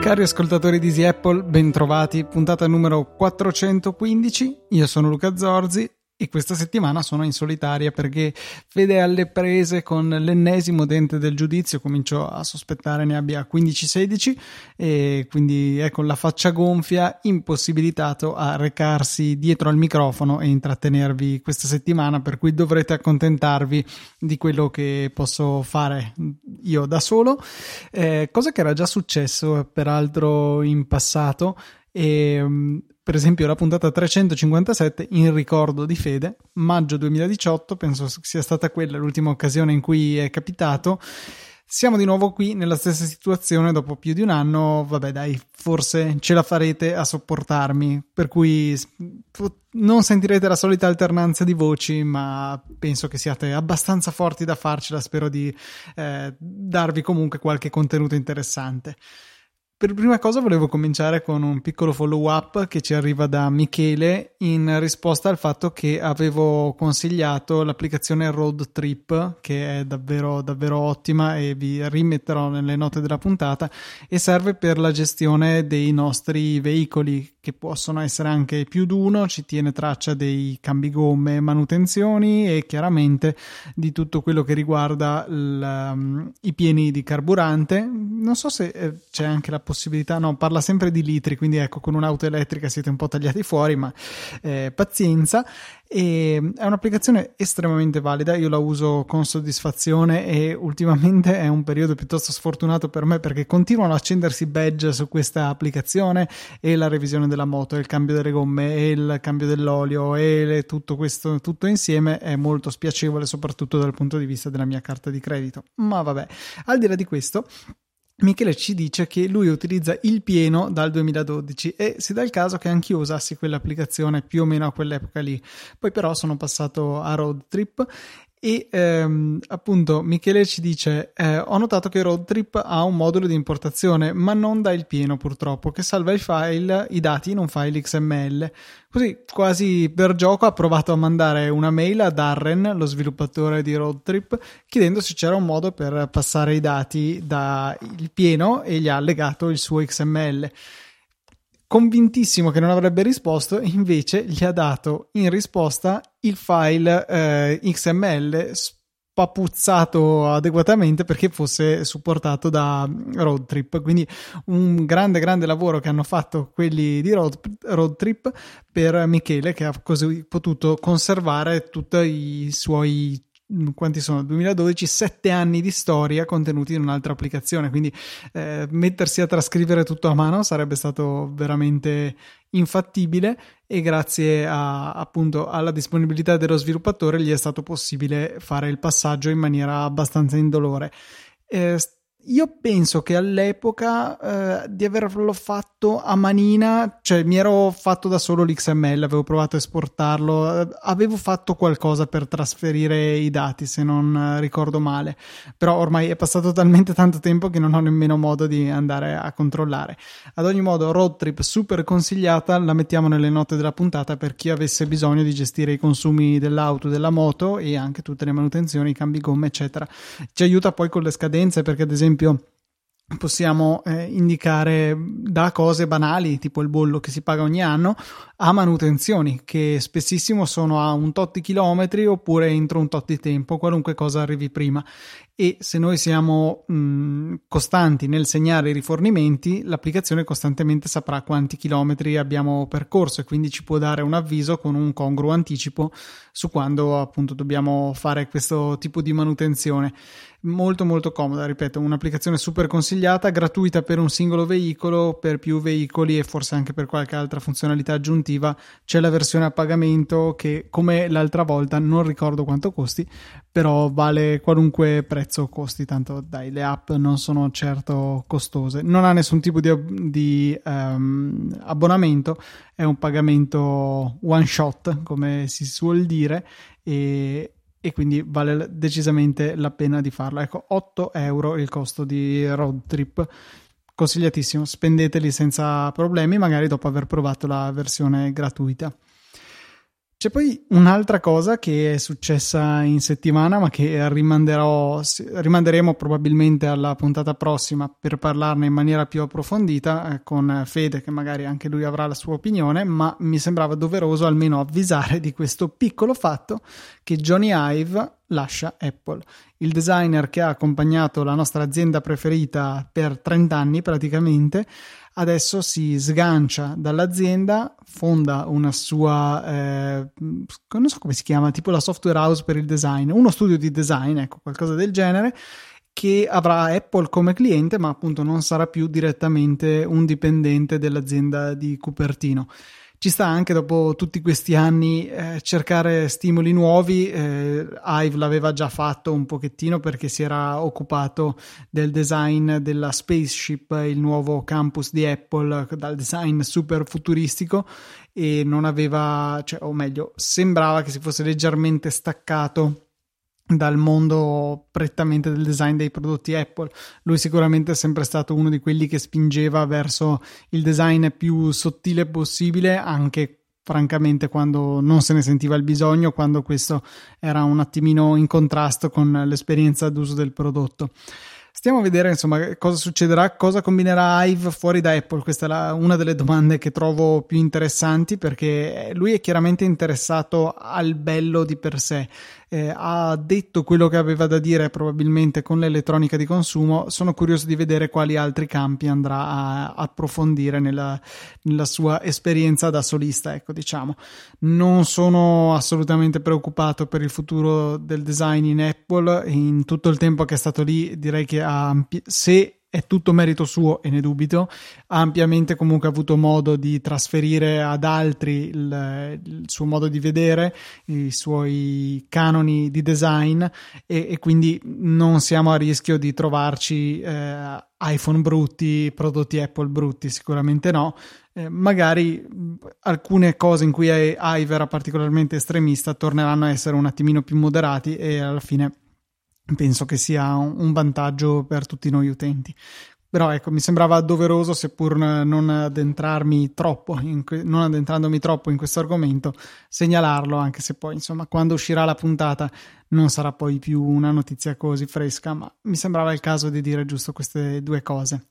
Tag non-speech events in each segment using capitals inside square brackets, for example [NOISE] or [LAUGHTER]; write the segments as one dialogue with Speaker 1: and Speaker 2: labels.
Speaker 1: Cari ascoltatori di Easy Apple, bentrovati, puntata numero 415. Io sono Luca Zorzi e questa settimana sono in solitaria perché Fede alle prese con l'ennesimo dente del giudizio, comincio a sospettare ne abbia 15-16 e quindi è con la faccia gonfia, impossibilitato a recarsi dietro al microfono e intrattenervi questa settimana, per cui dovrete accontentarvi di quello che posso fare io da solo, eh, cosa che era già successo peraltro in passato e per esempio la puntata 357 in ricordo di Fede, maggio 2018, penso sia stata quella l'ultima occasione in cui è capitato. Siamo di nuovo qui nella stessa situazione dopo più di un anno, vabbè dai, forse ce la farete a sopportarmi, per cui non sentirete la solita alternanza di voci, ma penso che siate abbastanza forti da farcela, spero di eh, darvi comunque qualche contenuto interessante. Per prima cosa volevo cominciare con un piccolo follow up che ci arriva da Michele in risposta al fatto che avevo consigliato l'applicazione Road Trip che è davvero davvero ottima e vi rimetterò nelle note della puntata e serve per la gestione dei nostri veicoli che possono essere anche più di uno, ci tiene traccia dei cambi gomme, manutenzioni e chiaramente di tutto quello che riguarda il, um, i pieni di carburante. Non so se eh, c'è anche la possibilità, no, parla sempre di litri, quindi ecco, con un'auto elettrica siete un po' tagliati fuori, ma eh, pazienza e è un'applicazione estremamente valida, io la uso con soddisfazione e ultimamente è un periodo piuttosto sfortunato per me perché continuano a accendersi badge su questa applicazione e la revisione della moto, e il cambio delle gomme e il cambio dell'olio e tutto questo tutto insieme è molto spiacevole soprattutto dal punto di vista della mia carta di credito. Ma vabbè, al di là di questo Michele ci dice che lui utilizza il pieno dal 2012 e si dà il caso che anch'io usassi quell'applicazione più o meno a quell'epoca lì. Poi però sono passato a Road Trip e ehm, appunto Michele ci dice: eh, Ho notato che Roadtrip ha un modulo di importazione, ma non dà il pieno purtroppo, che salva i file, i dati in un file XML. Così, quasi per gioco, ha provato a mandare una mail a Darren, lo sviluppatore di Roadtrip, chiedendo se c'era un modo per passare i dati dal pieno e gli ha legato il suo XML convintissimo che non avrebbe risposto, invece gli ha dato in risposta il file eh, XML spapuzzato adeguatamente perché fosse supportato da Roadtrip. Quindi un grande, grande lavoro che hanno fatto quelli di Road, Roadtrip per Michele che ha così potuto conservare tutti i suoi Mm, quanti sono? 2012, sette anni di storia contenuti in un'altra applicazione. Quindi eh, mettersi a trascrivere tutto a mano sarebbe stato veramente infattibile e grazie a, appunto alla disponibilità dello sviluppatore gli è stato possibile fare il passaggio in maniera abbastanza indolore. Eh, io penso che all'epoca eh, di averlo fatto a manina, cioè mi ero fatto da solo l'XML, avevo provato a esportarlo, eh, avevo fatto qualcosa per trasferire i dati, se non ricordo male, però ormai è passato [LAUGHS] talmente tanto tempo che non ho nemmeno modo di andare a controllare. Ad ogni modo, road trip super consigliata, la mettiamo nelle note della puntata per chi avesse bisogno di gestire i consumi dell'auto, della moto e anche tutte le manutenzioni, i cambi gomme, eccetera. Ci aiuta poi con le scadenze perché ad esempio esempio possiamo eh, indicare da cose banali tipo il bollo che si paga ogni anno a manutenzioni che spessissimo sono a un tot di chilometri oppure entro un tot di tempo qualunque cosa arrivi prima. E se noi siamo mh, costanti nel segnare i rifornimenti l'applicazione costantemente saprà quanti chilometri abbiamo percorso e quindi ci può dare un avviso con un congruo anticipo su quando appunto dobbiamo fare questo tipo di manutenzione molto molto comoda, ripeto, un'applicazione super consigliata, gratuita per un singolo veicolo, per più veicoli e forse anche per qualche altra funzionalità aggiuntiva. C'è la versione a pagamento che come l'altra volta non ricordo quanto costi, però vale qualunque prezzo costi, tanto dai, le app non sono certo costose. Non ha nessun tipo di, di um, abbonamento, è un pagamento one shot, come si suol dire, e e quindi vale decisamente la pena di farla. Ecco, 8 euro il costo di road trip consigliatissimo, spendeteli senza problemi, magari dopo aver provato la versione gratuita. C'è poi un'altra cosa che è successa in settimana, ma che rimanderemo probabilmente alla puntata prossima per parlarne in maniera più approfondita eh, con Fede, che magari anche lui avrà la sua opinione, ma mi sembrava doveroso almeno avvisare di questo piccolo fatto che Johnny Ive lascia Apple. Il designer che ha accompagnato la nostra azienda preferita per 30 anni praticamente adesso si sgancia dall'azienda, fonda una sua, eh, non so come si chiama, tipo la software house per il design, uno studio di design, ecco, qualcosa del genere, che avrà Apple come cliente, ma appunto non sarà più direttamente un dipendente dell'azienda di Cupertino ci sta anche dopo tutti questi anni eh, cercare stimoli nuovi. Eh, Ive l'aveva già fatto un pochettino perché si era occupato del design della Spaceship, il nuovo campus di Apple, dal design super futuristico e non aveva, cioè, o meglio, sembrava che si fosse leggermente staccato dal mondo prettamente del design dei prodotti Apple. Lui sicuramente è sempre stato uno di quelli che spingeva verso il design più sottile possibile, anche francamente quando non se ne sentiva il bisogno, quando questo era un attimino in contrasto con l'esperienza d'uso del prodotto. Stiamo a vedere insomma cosa succederà, cosa combinerà Hive fuori da Apple. Questa è la, una delle domande che trovo più interessanti perché lui è chiaramente interessato al bello di per sé eh, ha detto quello che aveva da dire probabilmente con l'elettronica di consumo. Sono curioso di vedere quali altri campi andrà a approfondire nella, nella sua esperienza da solista. Ecco, diciamo, non sono assolutamente preoccupato per il futuro del design in Apple. In tutto il tempo che è stato lì, direi che ha, se è tutto merito suo e ne dubito, ha ampiamente comunque avuto modo di trasferire ad altri il, il suo modo di vedere, i suoi canoni di design e, e quindi non siamo a rischio di trovarci eh, iPhone brutti, prodotti Apple brutti, sicuramente no. Eh, magari alcune cose in cui Ive era particolarmente estremista torneranno a essere un attimino più moderati e alla fine penso che sia un vantaggio per tutti noi utenti. Però ecco, mi sembrava doveroso, seppur non addentrarmi troppo, que- non addentrandomi troppo in questo argomento, segnalarlo, anche se poi, insomma, quando uscirà la puntata non sarà poi più una notizia così fresca, ma mi sembrava il caso di dire giusto queste due cose.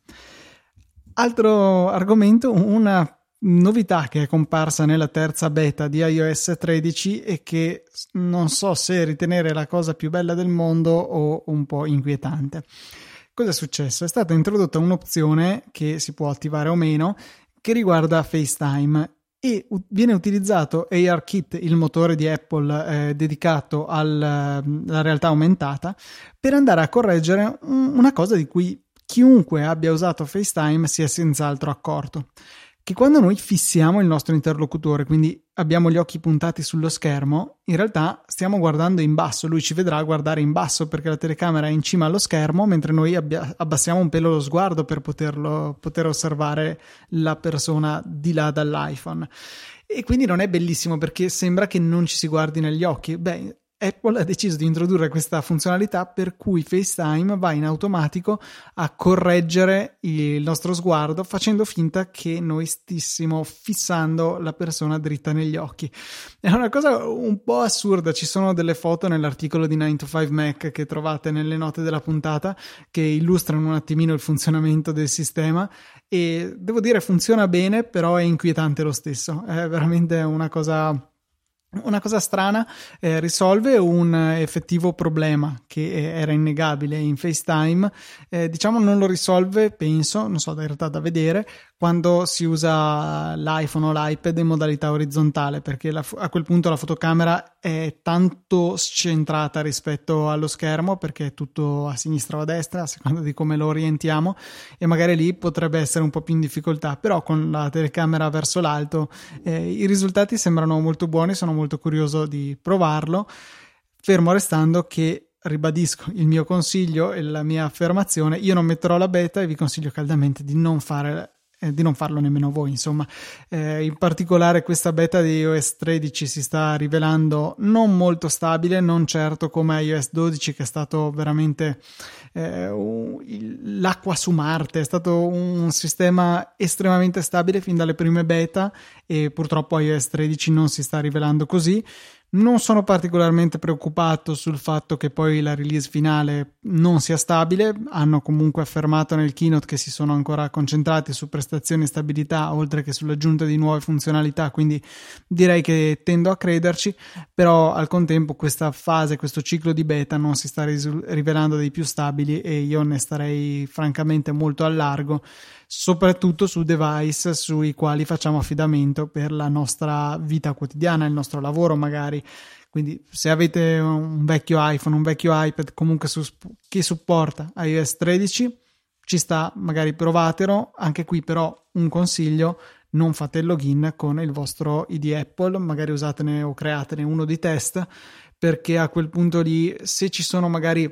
Speaker 1: Altro argomento, una novità che è comparsa nella terza beta di iOS 13 e che non so se ritenere la cosa più bella del mondo o un po' inquietante. Cosa è successo? È stata introdotta un'opzione che si può attivare o meno che riguarda FaceTime e viene utilizzato ARKit, il motore di Apple eh, dedicato alla realtà aumentata, per andare a correggere una cosa di cui chiunque abbia usato FaceTime si è senz'altro accorto che quando noi fissiamo il nostro interlocutore, quindi abbiamo gli occhi puntati sullo schermo, in realtà stiamo guardando in basso, lui ci vedrà guardare in basso perché la telecamera è in cima allo schermo, mentre noi abbia- abbassiamo un pelo lo sguardo per poterlo, poter osservare la persona di là dall'iPhone. E quindi non è bellissimo perché sembra che non ci si guardi negli occhi. Beh, Apple ha deciso di introdurre questa funzionalità per cui FaceTime va in automatico a correggere il nostro sguardo facendo finta che noi stessimo fissando la persona dritta negli occhi. È una cosa un po' assurda, ci sono delle foto nell'articolo di 9 to 5 Mac che trovate nelle note della puntata che illustrano un attimino il funzionamento del sistema e devo dire funziona bene, però è inquietante lo stesso, è veramente una cosa una cosa strana, eh, risolve un effettivo problema che era innegabile in FaceTime, eh, diciamo non lo risolve, penso, non so, in realtà da vedere, quando si usa l'iPhone o l'iPad in modalità orizzontale, perché la, a quel punto la fotocamera è tanto scentrata rispetto allo schermo, perché è tutto a sinistra o a destra, a seconda di come lo orientiamo, e magari lì potrebbe essere un po' più in difficoltà, però con la telecamera verso l'alto eh, i risultati sembrano molto buoni, sono molto curioso di provarlo, fermo restando che ribadisco il mio consiglio e la mia affermazione, io non metterò la beta e vi consiglio caldamente di non fare eh, di non farlo nemmeno voi. Insomma, eh, in particolare questa beta di iOS 13 si sta rivelando non molto stabile, non certo come iOS 12 che è stato veramente eh, l'acqua su Marte, è stato un sistema estremamente stabile fin dalle prime beta e purtroppo iOS 13 non si sta rivelando così. Non sono particolarmente preoccupato sul fatto che poi la release finale non sia stabile. Hanno comunque affermato nel keynote che si sono ancora concentrati su prestazioni e stabilità oltre che sull'aggiunta di nuove funzionalità, quindi direi che tendo a crederci, però al contempo questa fase, questo ciclo di beta non si sta rivelando dei più stabili e io ne starei francamente molto a largo soprattutto su device sui quali facciamo affidamento per la nostra vita quotidiana, il nostro lavoro magari. Quindi se avete un vecchio iPhone, un vecchio iPad comunque su, che supporta iOS 13, ci sta, magari provatelo. Anche qui però un consiglio, non fate il login con il vostro ID Apple, magari usatene o createne uno di test, perché a quel punto lì se ci sono magari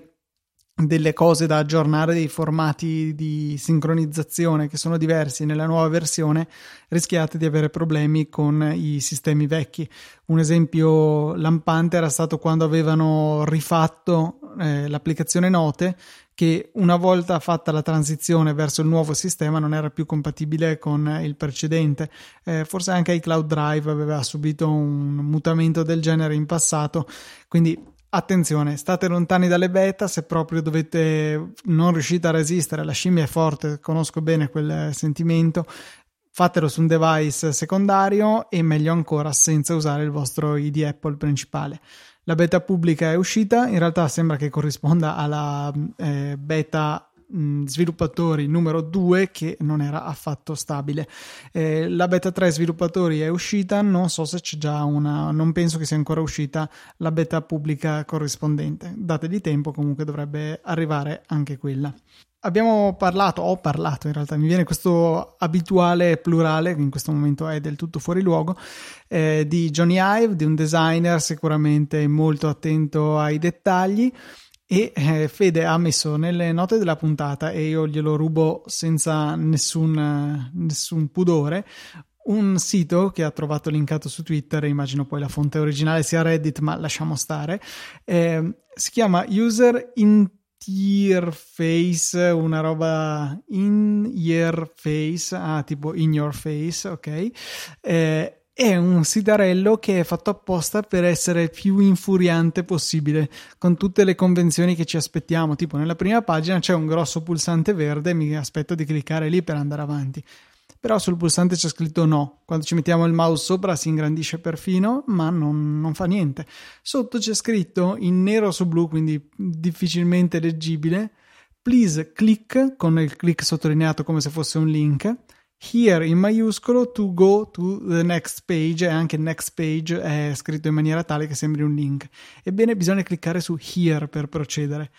Speaker 1: delle cose da aggiornare, dei formati di sincronizzazione che sono diversi nella nuova versione, rischiate di avere problemi con i sistemi vecchi. Un esempio lampante era stato quando avevano rifatto eh, l'applicazione Note che una volta fatta la transizione verso il nuovo sistema non era più compatibile con il precedente. Eh, forse anche iCloud Drive aveva subito un mutamento del genere in passato, quindi Attenzione, state lontani dalle beta se proprio dovete non riuscite a resistere, la scimmia è forte, conosco bene quel sentimento. Fatelo su un device secondario e meglio ancora senza usare il vostro ID Apple principale. La beta pubblica è uscita, in realtà sembra che corrisponda alla eh, beta mh, sviluppatori numero 2 che non era affatto stabile. Eh, la beta 3 sviluppatori è uscita, non so se c'è già una, non penso che sia ancora uscita la beta pubblica corrispondente. Dategli tempo, comunque dovrebbe arrivare anche quella. Abbiamo parlato, ho parlato in realtà, mi viene questo abituale plurale, che in questo momento è del tutto fuori luogo, eh, di Johnny Ive, di un designer sicuramente molto attento ai dettagli e eh, Fede ha messo nelle note della puntata, e io glielo rubo senza nessun, nessun pudore, un sito che ha trovato linkato su Twitter, immagino poi la fonte originale sia Reddit, ma lasciamo stare. Eh, si chiama User Interface, una roba in your face, ah, tipo in your face, ok? Eh, è un sitarello che è fatto apposta per essere il più infuriante possibile, con tutte le convenzioni che ci aspettiamo. Tipo, nella prima pagina c'è un grosso pulsante verde, mi aspetto di cliccare lì per andare avanti. Però sul pulsante c'è scritto no. Quando ci mettiamo il mouse sopra si ingrandisce perfino, ma non, non fa niente. Sotto c'è scritto in nero su blu, quindi difficilmente leggibile. Please click con il click sottolineato come se fosse un link here in maiuscolo to go to the next page e anche next page è scritto in maniera tale che sembri un link. Ebbene, bisogna cliccare su here per procedere.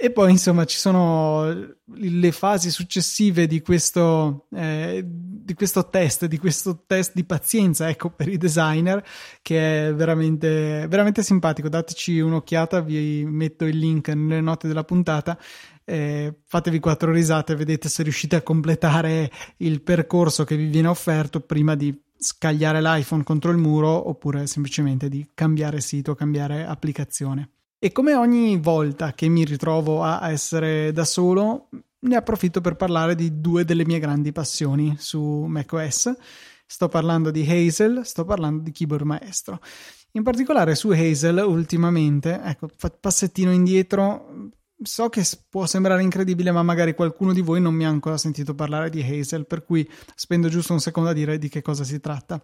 Speaker 1: E poi, insomma, ci sono le fasi successive di questo, eh, di questo test, di questo test di pazienza, ecco, per i designer, che è veramente, veramente simpatico. Dateci un'occhiata, vi metto il link nelle note della puntata eh, fatevi quattro risate e vedete se riuscite a completare il percorso che vi viene offerto prima di scagliare l'iPhone contro il muro oppure semplicemente di cambiare sito, cambiare applicazione. E come ogni volta che mi ritrovo a essere da solo, ne approfitto per parlare di due delle mie grandi passioni su macOS. Sto parlando di Hazel, sto parlando di Keyboard Maestro. In particolare su Hazel ultimamente, ecco, passettino indietro, so che può sembrare incredibile, ma magari qualcuno di voi non mi ha ancora sentito parlare di Hazel, per cui spendo giusto un secondo a dire di che cosa si tratta.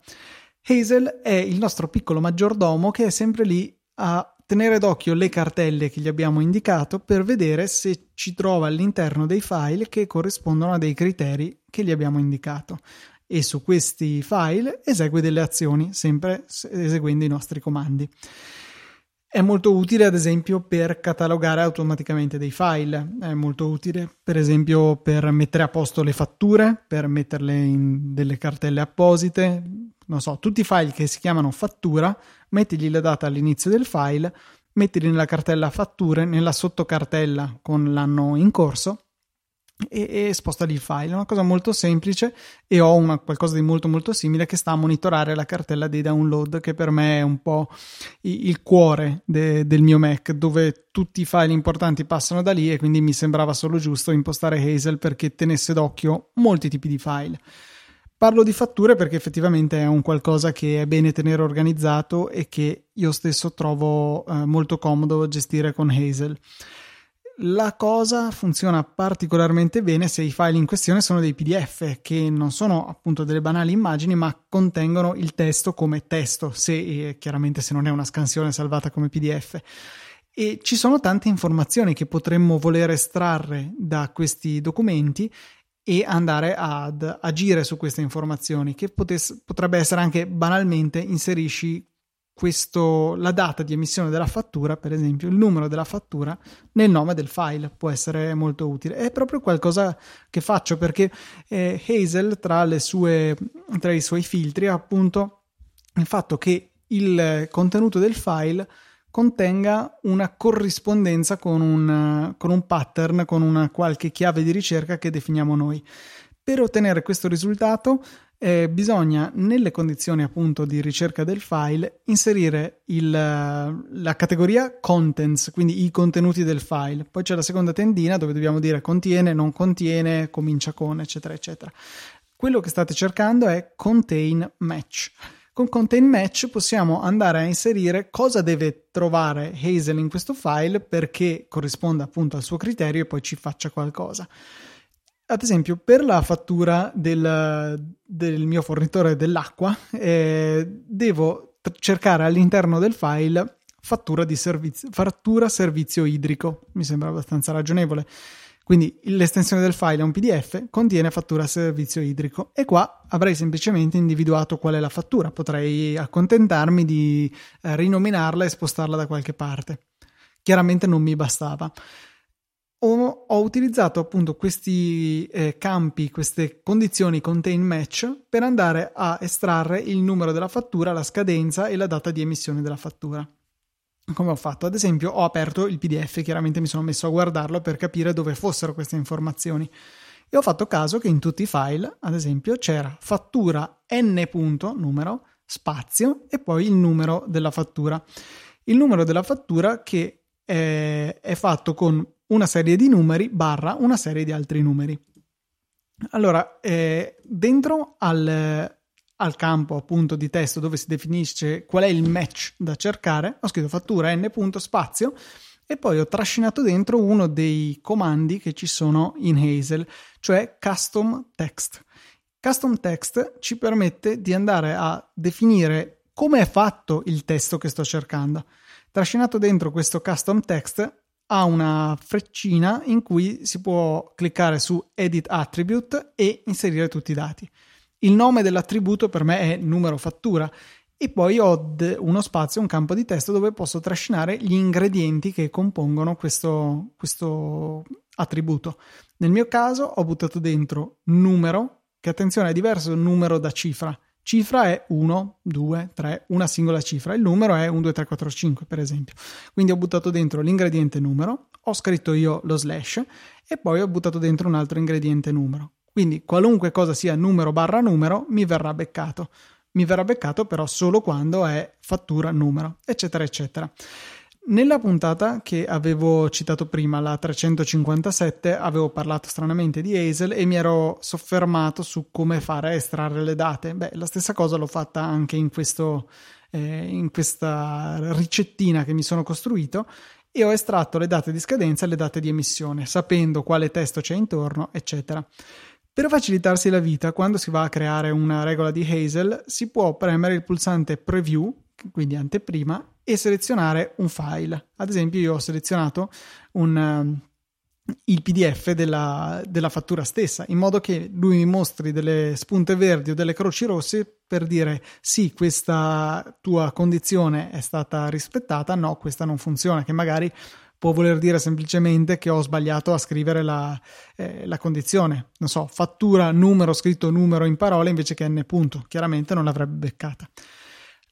Speaker 1: Hazel è il nostro piccolo maggiordomo che è sempre lì a tenere d'occhio le cartelle che gli abbiamo indicato per vedere se ci trova all'interno dei file che corrispondono a dei criteri che gli abbiamo indicato e su questi file esegue delle azioni, sempre eseguendo i nostri comandi. È molto utile, ad esempio, per catalogare automaticamente dei file. È molto utile, per esempio, per mettere a posto le fatture, per metterle in delle cartelle apposite. Non so, tutti i file che si chiamano fattura, mettigli la data all'inizio del file, mettili nella cartella fatture, nella sottocartella con l'anno in corso e, e sposta lì il file. È una cosa molto semplice e ho una, qualcosa di molto molto simile che sta a monitorare la cartella dei download, che per me è un po' il, cuore de, del mio Mac, dove tutti i file importanti passano da lì e quindi mi sembrava solo giusto impostare Hazel perché tenesse d'occhio molti tipi di file. Parlo di fatture perché effettivamente è un qualcosa che è bene tenere organizzato e che io stesso trovo eh, molto comodo gestire con Hazel. La cosa funziona particolarmente bene se i file in questione sono dei PDF che non sono appunto delle banali immagini ma contengono il testo come testo, se, eh, chiaramente se non è una scansione salvata come PDF. E ci sono tante informazioni che potremmo voler estrarre da questi documenti e andare ad agire su queste informazioni, che potesse, potrebbe essere anche banalmente inserisci questo, la data di emissione della fattura, per esempio, il numero della fattura nel nome del file può essere molto utile. È proprio qualcosa che faccio perché eh, Hazel, tra, sue, tra i suoi filtri, ha appunto il fatto che il contenuto del file contenga una corrispondenza con un, con un pattern, con una qualche chiave di ricerca che definiamo noi. Per ottenere questo risultato eh, bisogna nelle condizioni appunto di ricerca del file inserire il, la categoria contents, quindi i contenuti del file. Poi c'è la seconda tendina dove dobbiamo dire contiene, non contiene, comincia con, eccetera, eccetera. Quello che state cercando è contain match. Con contain match possiamo andare a inserire cosa deve trovare Hazel in questo file perché corrisponda appunto al suo criterio e poi ci faccia qualcosa ad esempio, per la fattura del, del mio fornitore dell'acqua, eh, devo t- cercare all'interno del file fattura, di servizio, fattura servizio idrico. Mi sembra abbastanza ragionevole. Quindi l'estensione del file è un PDF, contiene fattura servizio idrico e qua avrei semplicemente individuato qual è la fattura, potrei accontentarmi di eh, rinominarla e spostarla da qualche parte. Chiaramente non mi bastava ho, ho utilizzato appunto questi eh, campi, queste condizioni contain match per andare a estrarre il numero della fattura, la scadenza e la data di emissione della fattura. Come ho fatto? Ad esempio, ho aperto il PDF, chiaramente mi sono messo a guardarlo per capire dove fossero queste informazioni. E ho fatto caso che in tutti i file, ad esempio, c'era fattura n. numero, spazio e poi il numero della fattura. Il numero della fattura che è, è fatto con una serie di numeri barra una serie di altri numeri. Allora, eh, dentro al, al, campo appunto di testo dove si definisce qual è il match da cercare, ho scritto fattura n. spazio e poi ho trascinato dentro uno dei comandi che ci sono in Hazel, cioè custom text. Custom text ci permette di andare a definire come è fatto il testo che sto cercando. Trascinato dentro questo custom text ha una freccina in cui si può cliccare su Edit Attribute e inserire tutti i dati. Il nome dell'attributo per me è numero fattura e poi ho uno spazio, un campo di testo dove posso trascinare gli ingredienti che compongono questo, questo attributo. Nel mio caso ho buttato dentro numero, che attenzione è diverso numero da cifra. Cifra è 1, 2, 3, una singola cifra. Il numero è 1, 2, 3, 4, 5, per esempio. Quindi ho buttato dentro l'ingrediente numero, ho scritto io lo slash e poi ho buttato dentro un altro ingrediente numero. Quindi qualunque cosa sia numero barra numero mi verrà beccato. Mi verrà beccato però solo quando è fattura numero, eccetera, eccetera. Nella puntata che avevo citato prima, la 357, avevo parlato stranamente di Hazel e mi ero soffermato su come fare a estrarre le date. Beh, la stessa cosa l'ho fatta anche in, questo, eh, in questa ricettina che mi sono costruito e ho estratto le date di scadenza e le date di emissione, sapendo quale testo c'è intorno, eccetera. Per facilitarsi la vita, quando si va a creare una regola di Hazel, si può premere il pulsante Preview, quindi anteprima, e selezionare un file. Ad esempio, io ho selezionato un, um, il PDF della, della, fattura stessa, in modo che lui mi mostri delle spunte verdi o delle croci rosse per dire sì, questa tua condizione è stata rispettata, no, questa non funziona, che magari può voler dire semplicemente che ho sbagliato a scrivere la, eh, la condizione. Non so, fattura numero scritto numero in parole invece che n punto. Chiaramente non l'avrebbe beccata.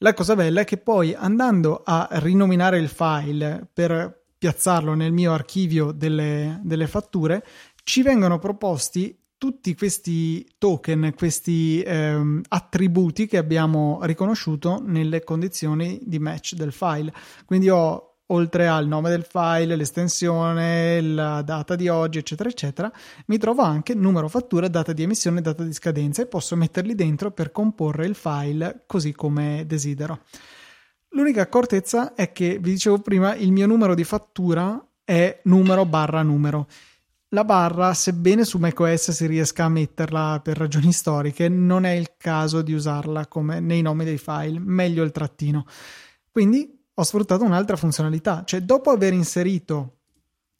Speaker 1: La cosa bella è che poi andando a rinominare il file per piazzarlo nel mio archivio delle, delle fatture, ci vengono proposti tutti questi token, questi ehm, attributi che abbiamo riconosciuto nelle condizioni di match del file. Quindi ho oltre al nome del file, l'estensione, la data di oggi, eccetera, eccetera, mi trovo anche numero fattura, data di emissione, data di scadenza e posso metterli dentro per comporre il file così come desidero. L'unica accortezza è che, vi dicevo prima, il mio numero di fattura è numero barra numero la barra, sebbene su macOS si riesca a metterla per ragioni storiche, non è il caso di usarla come nei nomi dei file, meglio il trattino. Quindi ho sfruttato un'altra funzionalità, cioè dopo aver inserito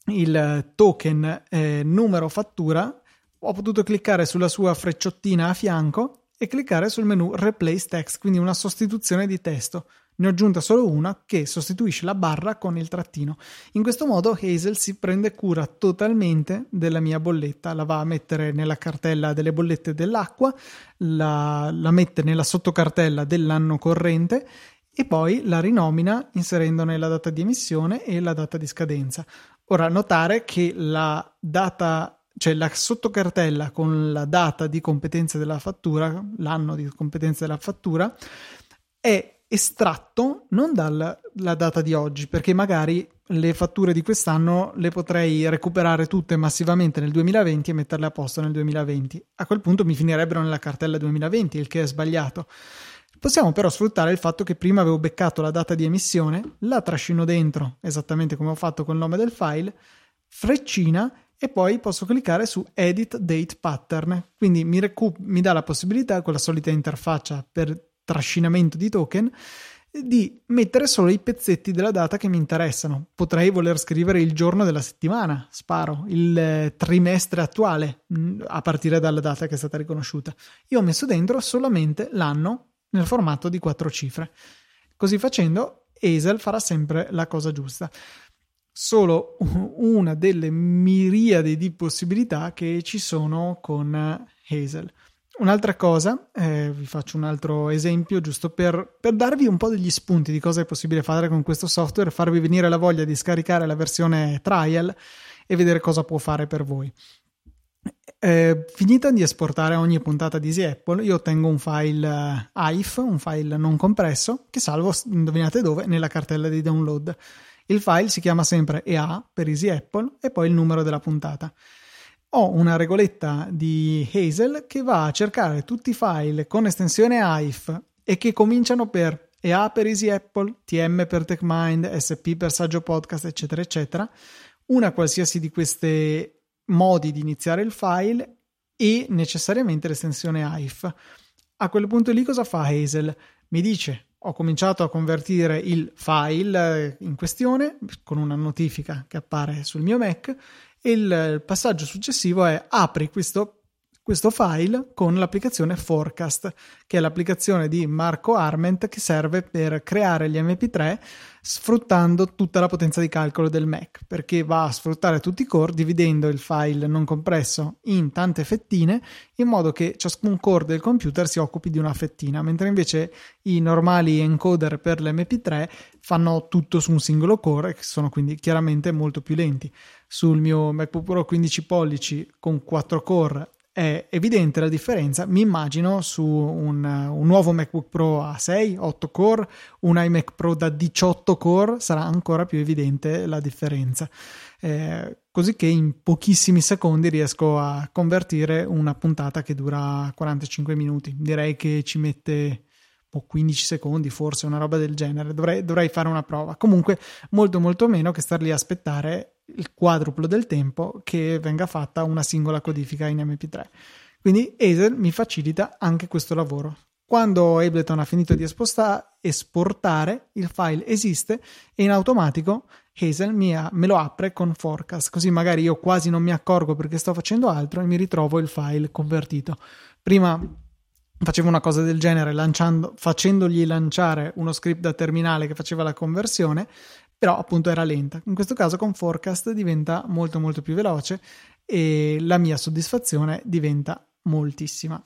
Speaker 1: il token eh, numero fattura, ho potuto cliccare sulla sua frecciottina a fianco e cliccare sul menu Replace Text, quindi una sostituzione di testo. Ne ho aggiunta solo una che sostituisce la barra con il trattino. In questo modo Hazel si prende cura totalmente della mia bolletta, la va a mettere nella cartella delle bollette dell'acqua, la, la mette nella sottocartella dell'anno corrente e poi la rinomina inserendone la data di emissione e la data di scadenza. Ora notare che la data cioè la sottocartella con la data di competenza della fattura, l'anno di competenza della fattura, è estratto non dalla data di oggi, perché magari le fatture di quest'anno le potrei recuperare tutte massivamente nel 2020 e metterle a posto nel 2020. A quel punto mi finirebbero nella cartella 2020, il che è sbagliato. Possiamo però sfruttare il fatto che prima avevo beccato la data di emissione, la trascino dentro, esattamente come ho fatto col nome del file, freccina e poi posso cliccare su Edit Date Pattern. Quindi mi, recu- mi dà la possibilità, con la solita interfaccia per trascinamento di token di mettere solo i pezzetti della data che mi interessano. Potrei voler scrivere il giorno della settimana, sparo, il eh, trimestre attuale mm, a partire dalla data che è stata riconosciuta. Io ho messo dentro solamente l'anno nel formato di quattro cifre. Così facendo, Hazel farà sempre la cosa giusta. Solo una delle miriadi di possibilità che ci sono con Hazel. Un'altra cosa, eh, vi faccio un altro esempio giusto per, per, darvi un po' degli spunti di cosa è possibile fare con questo software, farvi venire la voglia di scaricare la versione trial e vedere cosa può fare per voi. Eh, finita di esportare ogni puntata di Easy Apple, io ottengo un file AIF, un file non compresso, che salvo, indovinate dove, nella cartella di download. Il file si chiama sempre EA per Easy Apple e poi il numero della puntata ho una regoletta di Hazel che va a cercare tutti i file con estensione AIF e che cominciano per EA per Easy Apple, TM per TechMind, SP per Saggio Podcast, eccetera, eccetera. Una qualsiasi di questi modi di iniziare il file e necessariamente l'estensione AIF. A quel punto lì cosa fa Hazel? Mi dice ho cominciato a convertire il file in questione con una notifica che appare sul mio Mac il passaggio successivo è apri questo, questo file con l'applicazione Forecast, che è l'applicazione di Marco Arment che serve per creare gli MP3 sfruttando tutta la potenza di calcolo del Mac, perché va a sfruttare tutti i core dividendo il file non compresso in tante fettine in modo che ciascun core del computer si occupi di una fettina, mentre invece i normali encoder per l'MP3 fanno tutto su un singolo core che sono quindi chiaramente molto più lenti. Sul mio MacBook Pro 15 pollici con 4 core è evidente la differenza. Mi immagino su un, un, nuovo MacBook Pro a 6, 8 core, un iMac Pro da 18 core, sarà ancora più evidente la differenza. Eh, così che in pochissimi secondi riesco a convertire una puntata che dura 45 minuti. Direi che ci mette 15 secondi, forse una roba del genere. Dovrei, dovrei fare una prova. Comunque, molto, molto meno che star lì a aspettare il quadruplo del tempo che venga fatta una singola codifica in MP3. Quindi Hazel mi facilita anche questo lavoro. Quando Ableton ha finito di esposta, esportare, il file esiste e in automatico Hazel me lo apre con Forecast, così magari io quasi non mi accorgo perché sto facendo altro e mi ritrovo il file convertito. Prima facevo una cosa del genere facendogli lanciare uno script da terminale che faceva la conversione però appunto era lenta. In questo caso con Forecast diventa molto molto più veloce e la mia soddisfazione diventa moltissima.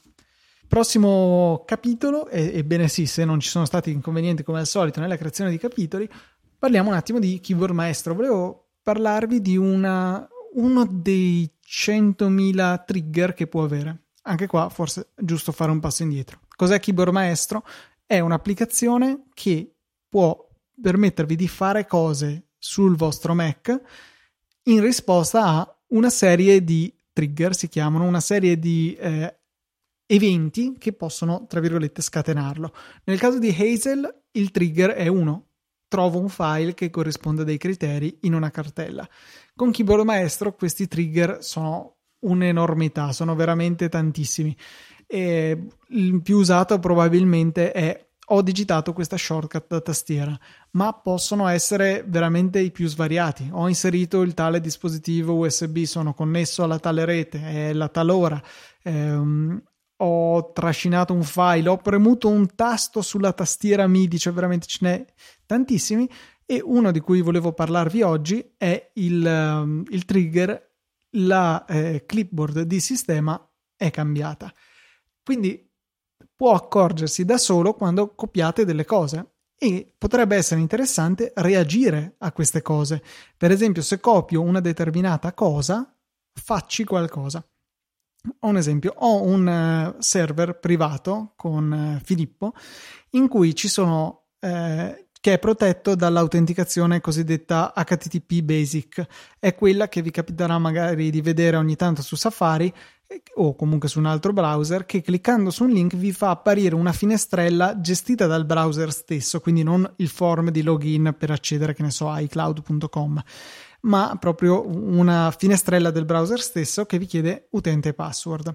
Speaker 1: Prossimo capitolo, ebbene sì, se non ci sono stati inconvenienti come al solito nella creazione di capitoli, parliamo un attimo di Keyboard Maestro. Volevo parlarvi di una, uno dei 100.000 trigger che può avere. Anche qua forse è giusto fare un passo indietro. Cos'è Keyboard Maestro? È un'applicazione che può permettervi di fare cose sul vostro Mac in risposta a una serie di trigger, si chiamano, una serie di eh, eventi che possono, tra virgolette, scatenarlo. Nel caso di Hazel, il trigger è uno. Trovo un file che corrisponde a dei criteri in una cartella. Con Keyboard Maestro questi trigger sono un'enormità, sono veramente tantissimi. E il più usato probabilmente è ho digitato questa shortcut da tastiera, ma possono essere veramente i più svariati. Ho inserito il tale dispositivo USB, sono connesso alla tale rete, è la tal ora. Ehm, ho trascinato un file, ho premuto un tasto sulla tastiera MIDI, cioè veramente ce n'è tantissimi. E uno di cui volevo parlarvi oggi è il, um, il trigger, la eh, clipboard di sistema è cambiata. Quindi può accorgersi da solo quando copiate delle cose e potrebbe essere interessante reagire a queste cose. Per esempio, se copio una determinata cosa, facci qualcosa. Ho un esempio, ho un eh, server privato con eh, Filippo in cui ci sono eh, che è protetto dall'autenticazione cosiddetta HTTP Basic. È quella che vi capiterà magari di vedere ogni tanto su Safari o comunque su un altro browser che cliccando su un link vi fa apparire una finestrella gestita dal browser stesso, quindi non il form di login per accedere, che ne so, a iCloud.com, ma proprio una finestrella del browser stesso che vi chiede utente e password.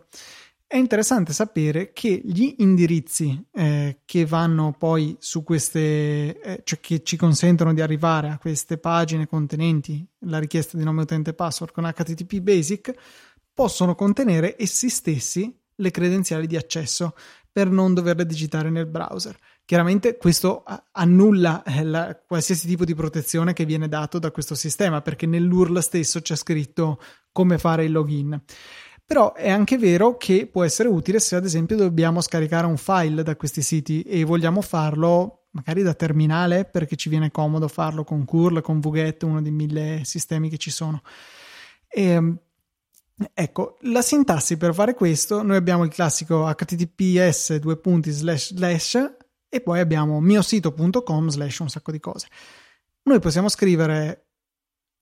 Speaker 1: È interessante sapere che gli indirizzi eh, che vanno poi su queste, eh, cioè che ci consentono di arrivare a queste pagine contenenti la richiesta di nome utente password con HTTP Basic possono contenere essi stessi le credenziali di accesso per non doverle digitare nel browser. Chiaramente questo annulla eh, la, qualsiasi tipo di protezione che viene dato da questo sistema perché nell'URL stesso c'è scritto come fare il login. Però è anche vero che può essere utile se ad esempio dobbiamo scaricare un file da questi siti e vogliamo farlo magari da terminale perché ci viene comodo farlo con curl, con Vuget, uno dei mille sistemi che ci sono. E, ehm, Ecco, la sintassi per fare questo, noi abbiamo il classico https due punti slash slash e poi abbiamo miosito.com slash un sacco di cose. Noi possiamo scrivere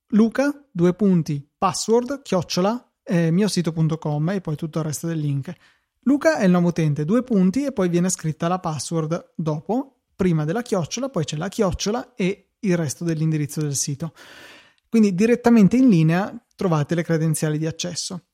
Speaker 1: luca due punti password chiocciola eh, miosito.com e poi tutto il resto del link. Luca è il nome utente, due punti e poi viene scritta la password dopo, prima della chiocciola, poi c'è la chiocciola e il resto dell'indirizzo del sito. Quindi direttamente in linea trovate le credenziali di accesso.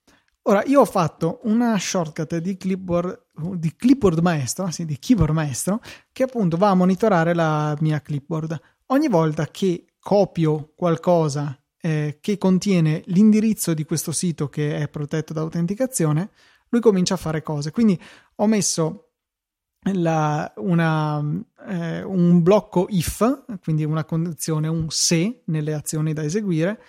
Speaker 1: Ora, io ho fatto una shortcut di clipboard, di clipboard maestro, sì, di keyboard maestro, che appunto va a monitorare la mia clipboard. Ogni volta che copio qualcosa eh, che contiene l'indirizzo di questo sito che è protetto da autenticazione, lui comincia a fare cose. Quindi ho messo la, una, eh, un blocco if, quindi una condizione, un se nelle azioni da eseguire,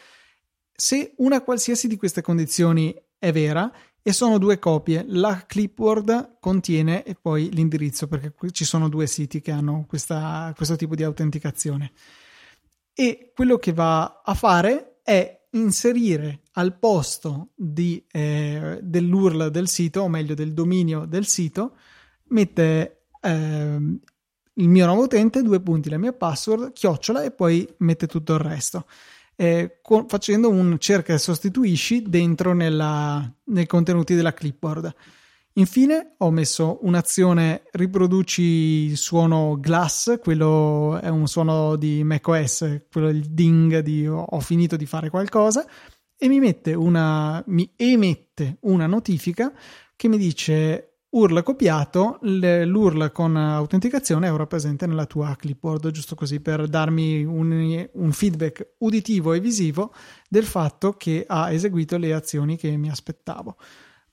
Speaker 1: se una qualsiasi di queste condizioni è vera e sono due copie. La clipboard contiene e poi l'indirizzo perché ci sono due siti che hanno questa, questo tipo di autenticazione. E quello che va a fare è inserire al posto di, eh, dell'URL del sito, o meglio del dominio del sito, mette eh, il mio nome utente, due punti, la mia password, chiocciola e poi mette tutto il resto eh, con, facendo un cerca e sostituisci dentro nella, nei contenuti della clipboard. Infine ho messo un'azione riproduci il suono glass, quello è un suono di macOS, quello il ding di ho finito di fare qualcosa e mi mette una mi emette una notifica che mi dice URL copiato, l'URL con autenticazione è ora presente nella tua clipboard, giusto così per darmi un, un, feedback uditivo e visivo del fatto che ha eseguito le azioni che mi aspettavo.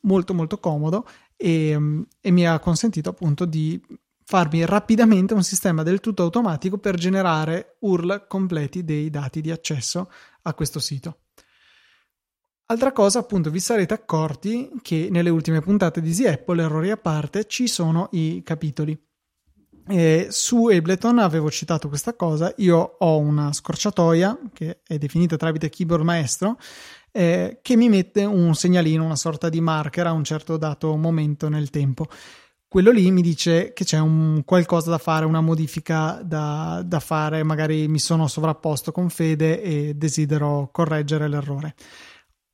Speaker 1: Molto molto comodo e, e mi ha consentito appunto di farmi rapidamente un sistema del tutto automatico per generare URL completi dei dati di accesso a questo sito. Altra cosa, appunto, vi sarete accorti che nelle ultime puntate di Easy Apple, errori a parte, ci sono i capitoli. E su Ableton avevo citato questa cosa, io ho una scorciatoia che è definita tramite keyboard maestro eh, che mi mette un segnalino, una sorta di marker a un certo dato momento nel tempo. Quello lì mi dice che c'è un qualcosa da fare, una modifica da, da fare, magari mi sono sovrapposto con Fede e desidero correggere l'errore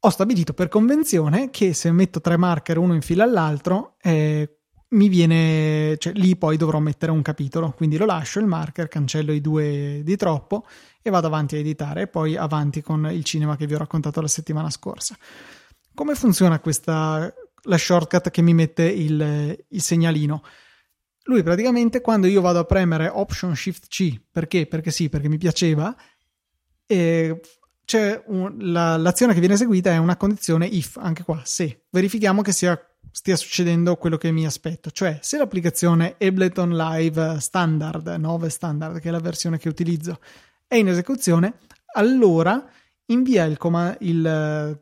Speaker 1: ho stabilito per convenzione che se metto tre marker uno in fila all'altro, eh, mi viene, cioè lì poi dovrò mettere un capitolo, quindi lo lascio il marker, cancello i due di troppo e vado avanti a editare e poi avanti con il cinema che vi ho raccontato la settimana scorsa. Come funziona questa, la shortcut che mi mette il, il segnalino? Lui praticamente quando io vado a premere Option Shift C, perché? Perché sì, perché mi piaceva, eh, un, la, l'azione che viene eseguita è una condizione if, anche qua, se verifichiamo che sia, stia succedendo quello che mi aspetto, cioè se l'applicazione Ableton Live Standard, 9 Standard, che è la versione che utilizzo, è in esecuzione, allora invia il, com- il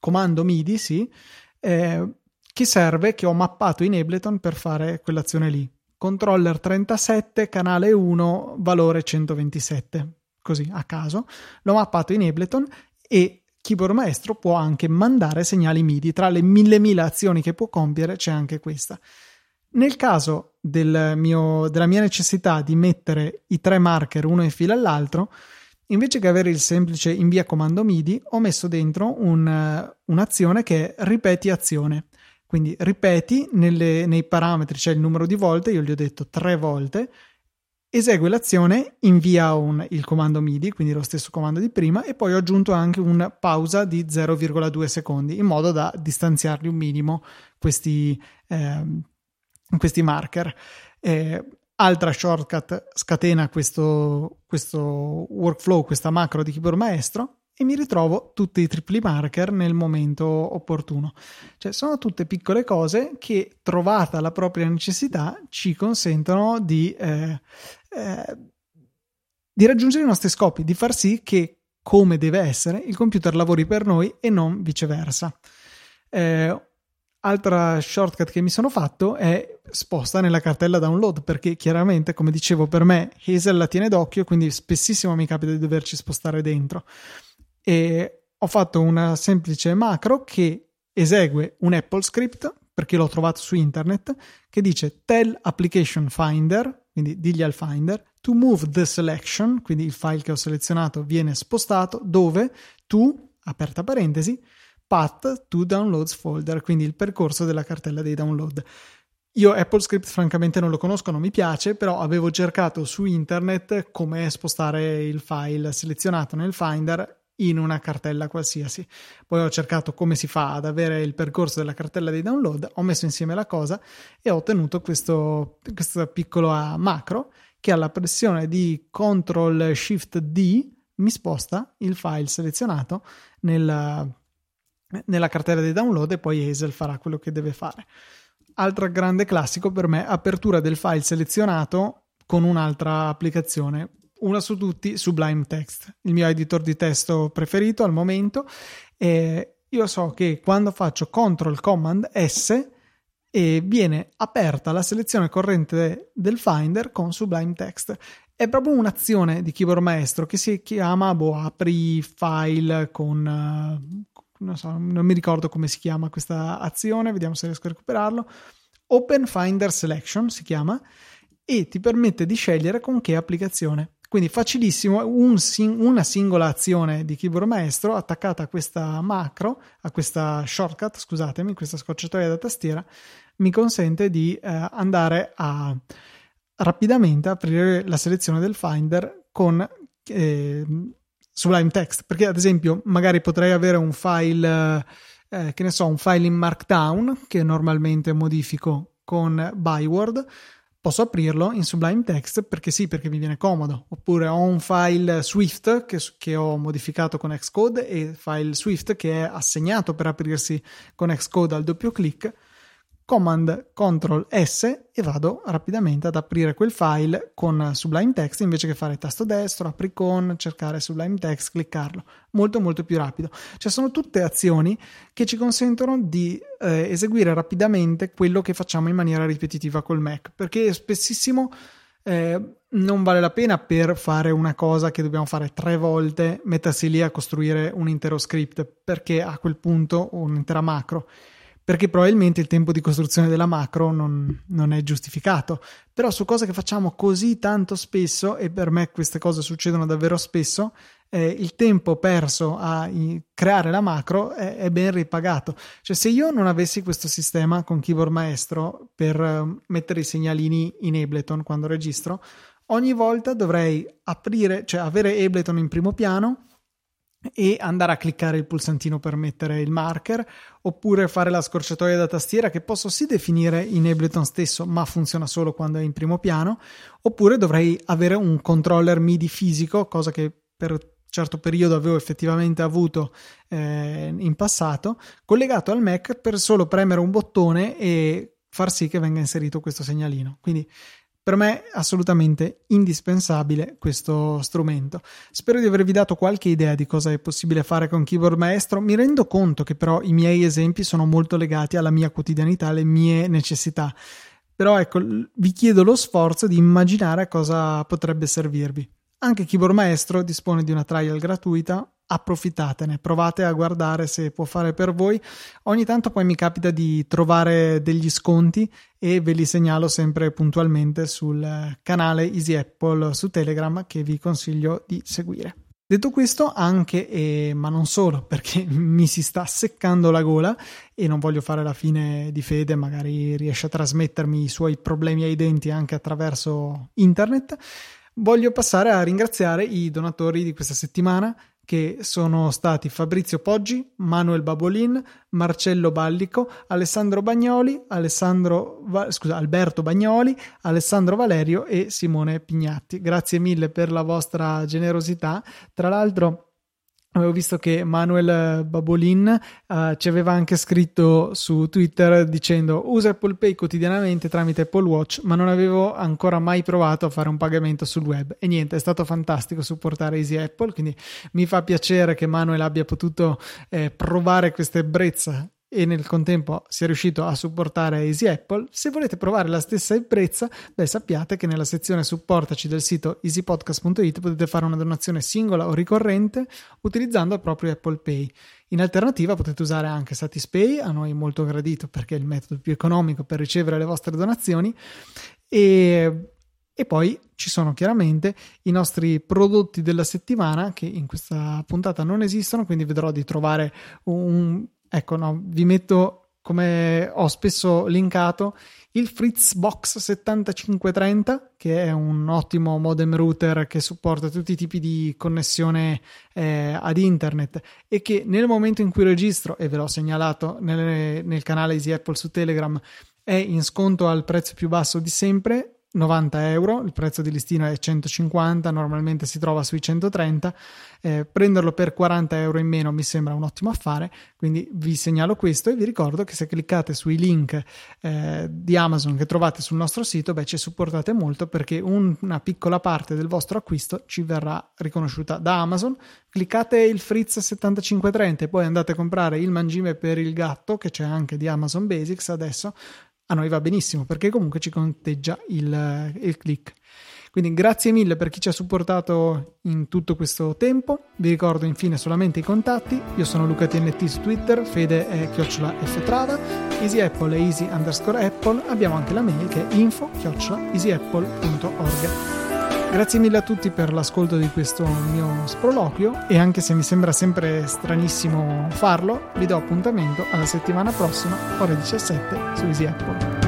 Speaker 1: comando MIDI, sì, eh, che serve, che ho mappato in Ableton per fare quell'azione lì. Controller 37, canale 1, valore 127 così a caso, l'ho mappato in Ableton e Keyboard Maestro può anche mandare segnali MIDI. Tra le mille mila azioni che può compiere c'è anche questa. Nel caso del mio, della mia necessità di mettere i tre marker uno in fila all'altro, invece che avere il semplice invia comando MIDI, ho messo dentro un, un'azione che è ripeti azione. Quindi ripeti nelle, nei parametri, c'è cioè il numero di volte, io gli ho detto tre volte, esegue l'azione, invia un, il comando MIDI, quindi lo stesso comando di prima, e poi ho aggiunto anche una pausa di 0,2 secondi in modo da distanziarli un minimo questi, eh, questi marker. Eh, altra shortcut scatena questo, questo workflow, questa macro di keyboard maestro e mi ritrovo tutti i tripli marker nel momento opportuno. Cioè, sono tutte piccole cose che, trovata la propria necessità, ci consentono di, eh, eh, di raggiungere i nostri scopi, di far sì che, come deve essere, il computer lavori per noi e non viceversa. Eh, altra shortcut che mi sono fatto è sposta nella cartella download perché chiaramente come dicevo per me Hazel la tiene d'occhio quindi spessissimo mi capita di doverci spostare dentro e ho fatto una semplice macro che esegue un Apple script perché l'ho trovato su internet che dice tell application finder quindi digli al finder to move the selection quindi il file che ho selezionato viene spostato dove? Tu aperta parentesi path to downloads folder quindi il percorso della cartella dei download. Io AppleScript francamente non lo conosco, non mi piace, però avevo cercato su internet come spostare il file selezionato nel Finder in una cartella qualsiasi. Poi ho cercato come si fa ad avere il percorso della cartella dei download, ho messo insieme la cosa e ho ottenuto questo, questo piccolo macro che alla pressione di Ctrl Shift D mi sposta il file selezionato nella, nella cartella dei download e poi Hazel farà quello che deve fare. Altro grande classico per me, apertura del file selezionato con un'altra applicazione una su tutti, Sublime Text, il mio editor di testo preferito al momento. E io so che quando faccio Ctrl Command S viene aperta la selezione corrente del Finder con Sublime Text. È proprio un'azione di keyboard maestro che si chiama boh, apri file con non so, non mi ricordo come si chiama questa azione, vediamo se riesco a recuperarlo. Open Finder Selection si chiama e ti permette di scegliere con che applicazione. Quindi facilissimo, un una singola azione di keyboard maestro attaccata a questa macro, a questa shortcut, scusatemi, questa scorciatoia da tastiera, mi consente di eh, andare a rapidamente aprire la selezione del Finder con eh, Sublime Text, perché ad esempio magari potrei avere un file, eh, che ne so, un file in Markdown che normalmente modifico con Byword posso aprirlo in Sublime Text perché sì, perché mi viene comodo. Oppure ho un file Swift che, che, ho modificato con Xcode e file Swift che è assegnato per aprirsi con Xcode al doppio clic Command Ctrl S e vado rapidamente ad aprire quel file con Sublime Text invece che fare tasto destro, apri con, cercare Sublime Text, cliccarlo. Molto molto più rapido. Cioè sono tutte azioni che ci consentono di eh, eseguire rapidamente quello che facciamo in maniera ripetitiva col Mac, perché spessissimo eh, non vale la pena per fare una cosa che dobbiamo fare tre volte, mettersi lì a costruire un intero script, perché a quel punto un'intera macro perché probabilmente il tempo di costruzione della macro non, non, è giustificato. Però su cose che facciamo così tanto spesso, e per me queste cose succedono davvero spesso, eh, il tempo perso a creare la macro è, è, ben ripagato. Cioè, se io non avessi questo sistema con Keyboard Maestro per uh, mettere i segnalini in Ableton quando registro, ogni volta dovrei aprire, cioè avere Ableton in primo piano e andare a cliccare il pulsantino per mettere il marker oppure fare la scorciatoia da tastiera che posso sì definire in Ableton stesso ma funziona solo quando è in primo piano oppure dovrei avere un controller MIDI fisico cosa che per certo periodo avevo effettivamente avuto eh, in passato collegato al Mac per solo premere un bottone e far sì che venga inserito questo segnalino. Quindi per me è assolutamente indispensabile questo strumento. Spero di avervi dato qualche idea di cosa è possibile fare con Keyboard Maestro. Mi rendo conto che però i miei esempi sono molto legati alla mia quotidianità, alle mie necessità. Però ecco, vi chiedo lo sforzo di immaginare cosa potrebbe servirvi. Anche Keyboard Maestro dispone di una trial gratuita approfittatene, provate a guardare se può fare per voi. Ogni tanto poi mi capita di trovare degli sconti e ve li segnalo sempre puntualmente sul canale Easy Apple su Telegram che vi consiglio di seguire. Detto questo, anche, e, ma non solo, perché [LAUGHS] mi si sta seccando la gola e non voglio fare la fine di Fede, magari riesce a trasmettermi i suoi problemi ai denti anche attraverso internet, voglio passare a ringraziare i donatori di questa settimana che sono stati Fabrizio Poggi, Manuel Babolin, Marcello Ballico, Alessandro Bagnoli, Alessandro, scusa, Alberto Bagnoli, Alessandro Valerio e Simone Pignatti. Grazie mille per la vostra generosità. Tra l'altro Avevo visto che Manuel Babolin uh, ci aveva anche scritto su Twitter dicendo usa Apple Pay quotidianamente tramite Apple Watch, ma non avevo ancora mai provato a fare un pagamento sul web. E niente, è stato fantastico supportare Easy Apple, quindi mi fa piacere che Manuel abbia potuto eh, provare questa ebbrezza e nel contempo sia riuscito a supportare Easy Apple, se volete provare la stessa ebbrezza, beh, sappiate che nella sezione supportaci del sito easypodcast.it potete fare una donazione singola o ricorrente utilizzando proprio Apple Pay. In alternativa potete usare anche Satispay, a noi molto gradito perché è il metodo più economico per ricevere le vostre donazioni e e poi ci sono chiaramente i nostri prodotti della settimana che in questa puntata non esistono, quindi vedrò di trovare un, Ecco, no, vi metto come ho spesso linkato il Fritzbox 7530 che è un ottimo modem router che supporta tutti i tipi di connessione eh, ad internet e che nel momento in cui registro e ve l'ho segnalato nel, nel canale Easy Apple su Telegram è in sconto al prezzo più basso di sempre 90 euro, il prezzo di listino è 150, normalmente si trova sui 130, eh, prenderlo per 40 euro in meno mi sembra un ottimo affare, quindi vi segnalo questo e vi ricordo che se cliccate sui link eh, di Amazon che trovate sul nostro sito, beh ci supportate molto perché un, una piccola parte del vostro acquisto ci verrà riconosciuta da Amazon, cliccate il Fritz 7530 e poi andate a comprare il mangime per il gatto che c'è anche di Amazon Basics adesso, a noi va benissimo perché comunque ci conteggia il, il click. Quindi grazie mille per chi ci ha supportato in tutto questo tempo. Vi ricordo infine solamente i contatti. Io sono Luca TNT su Twitter, Fede è chiocciola ftrada, Easy Apple è easy underscore Apple. Abbiamo anche la mail che è info chiocciola easyapple.org. Grazie mille a tutti per l'ascolto di questo mio sproloquio e anche se mi sembra sempre stranissimo farlo, vi do appuntamento alla settimana prossima, ore 17, su Easy Apple.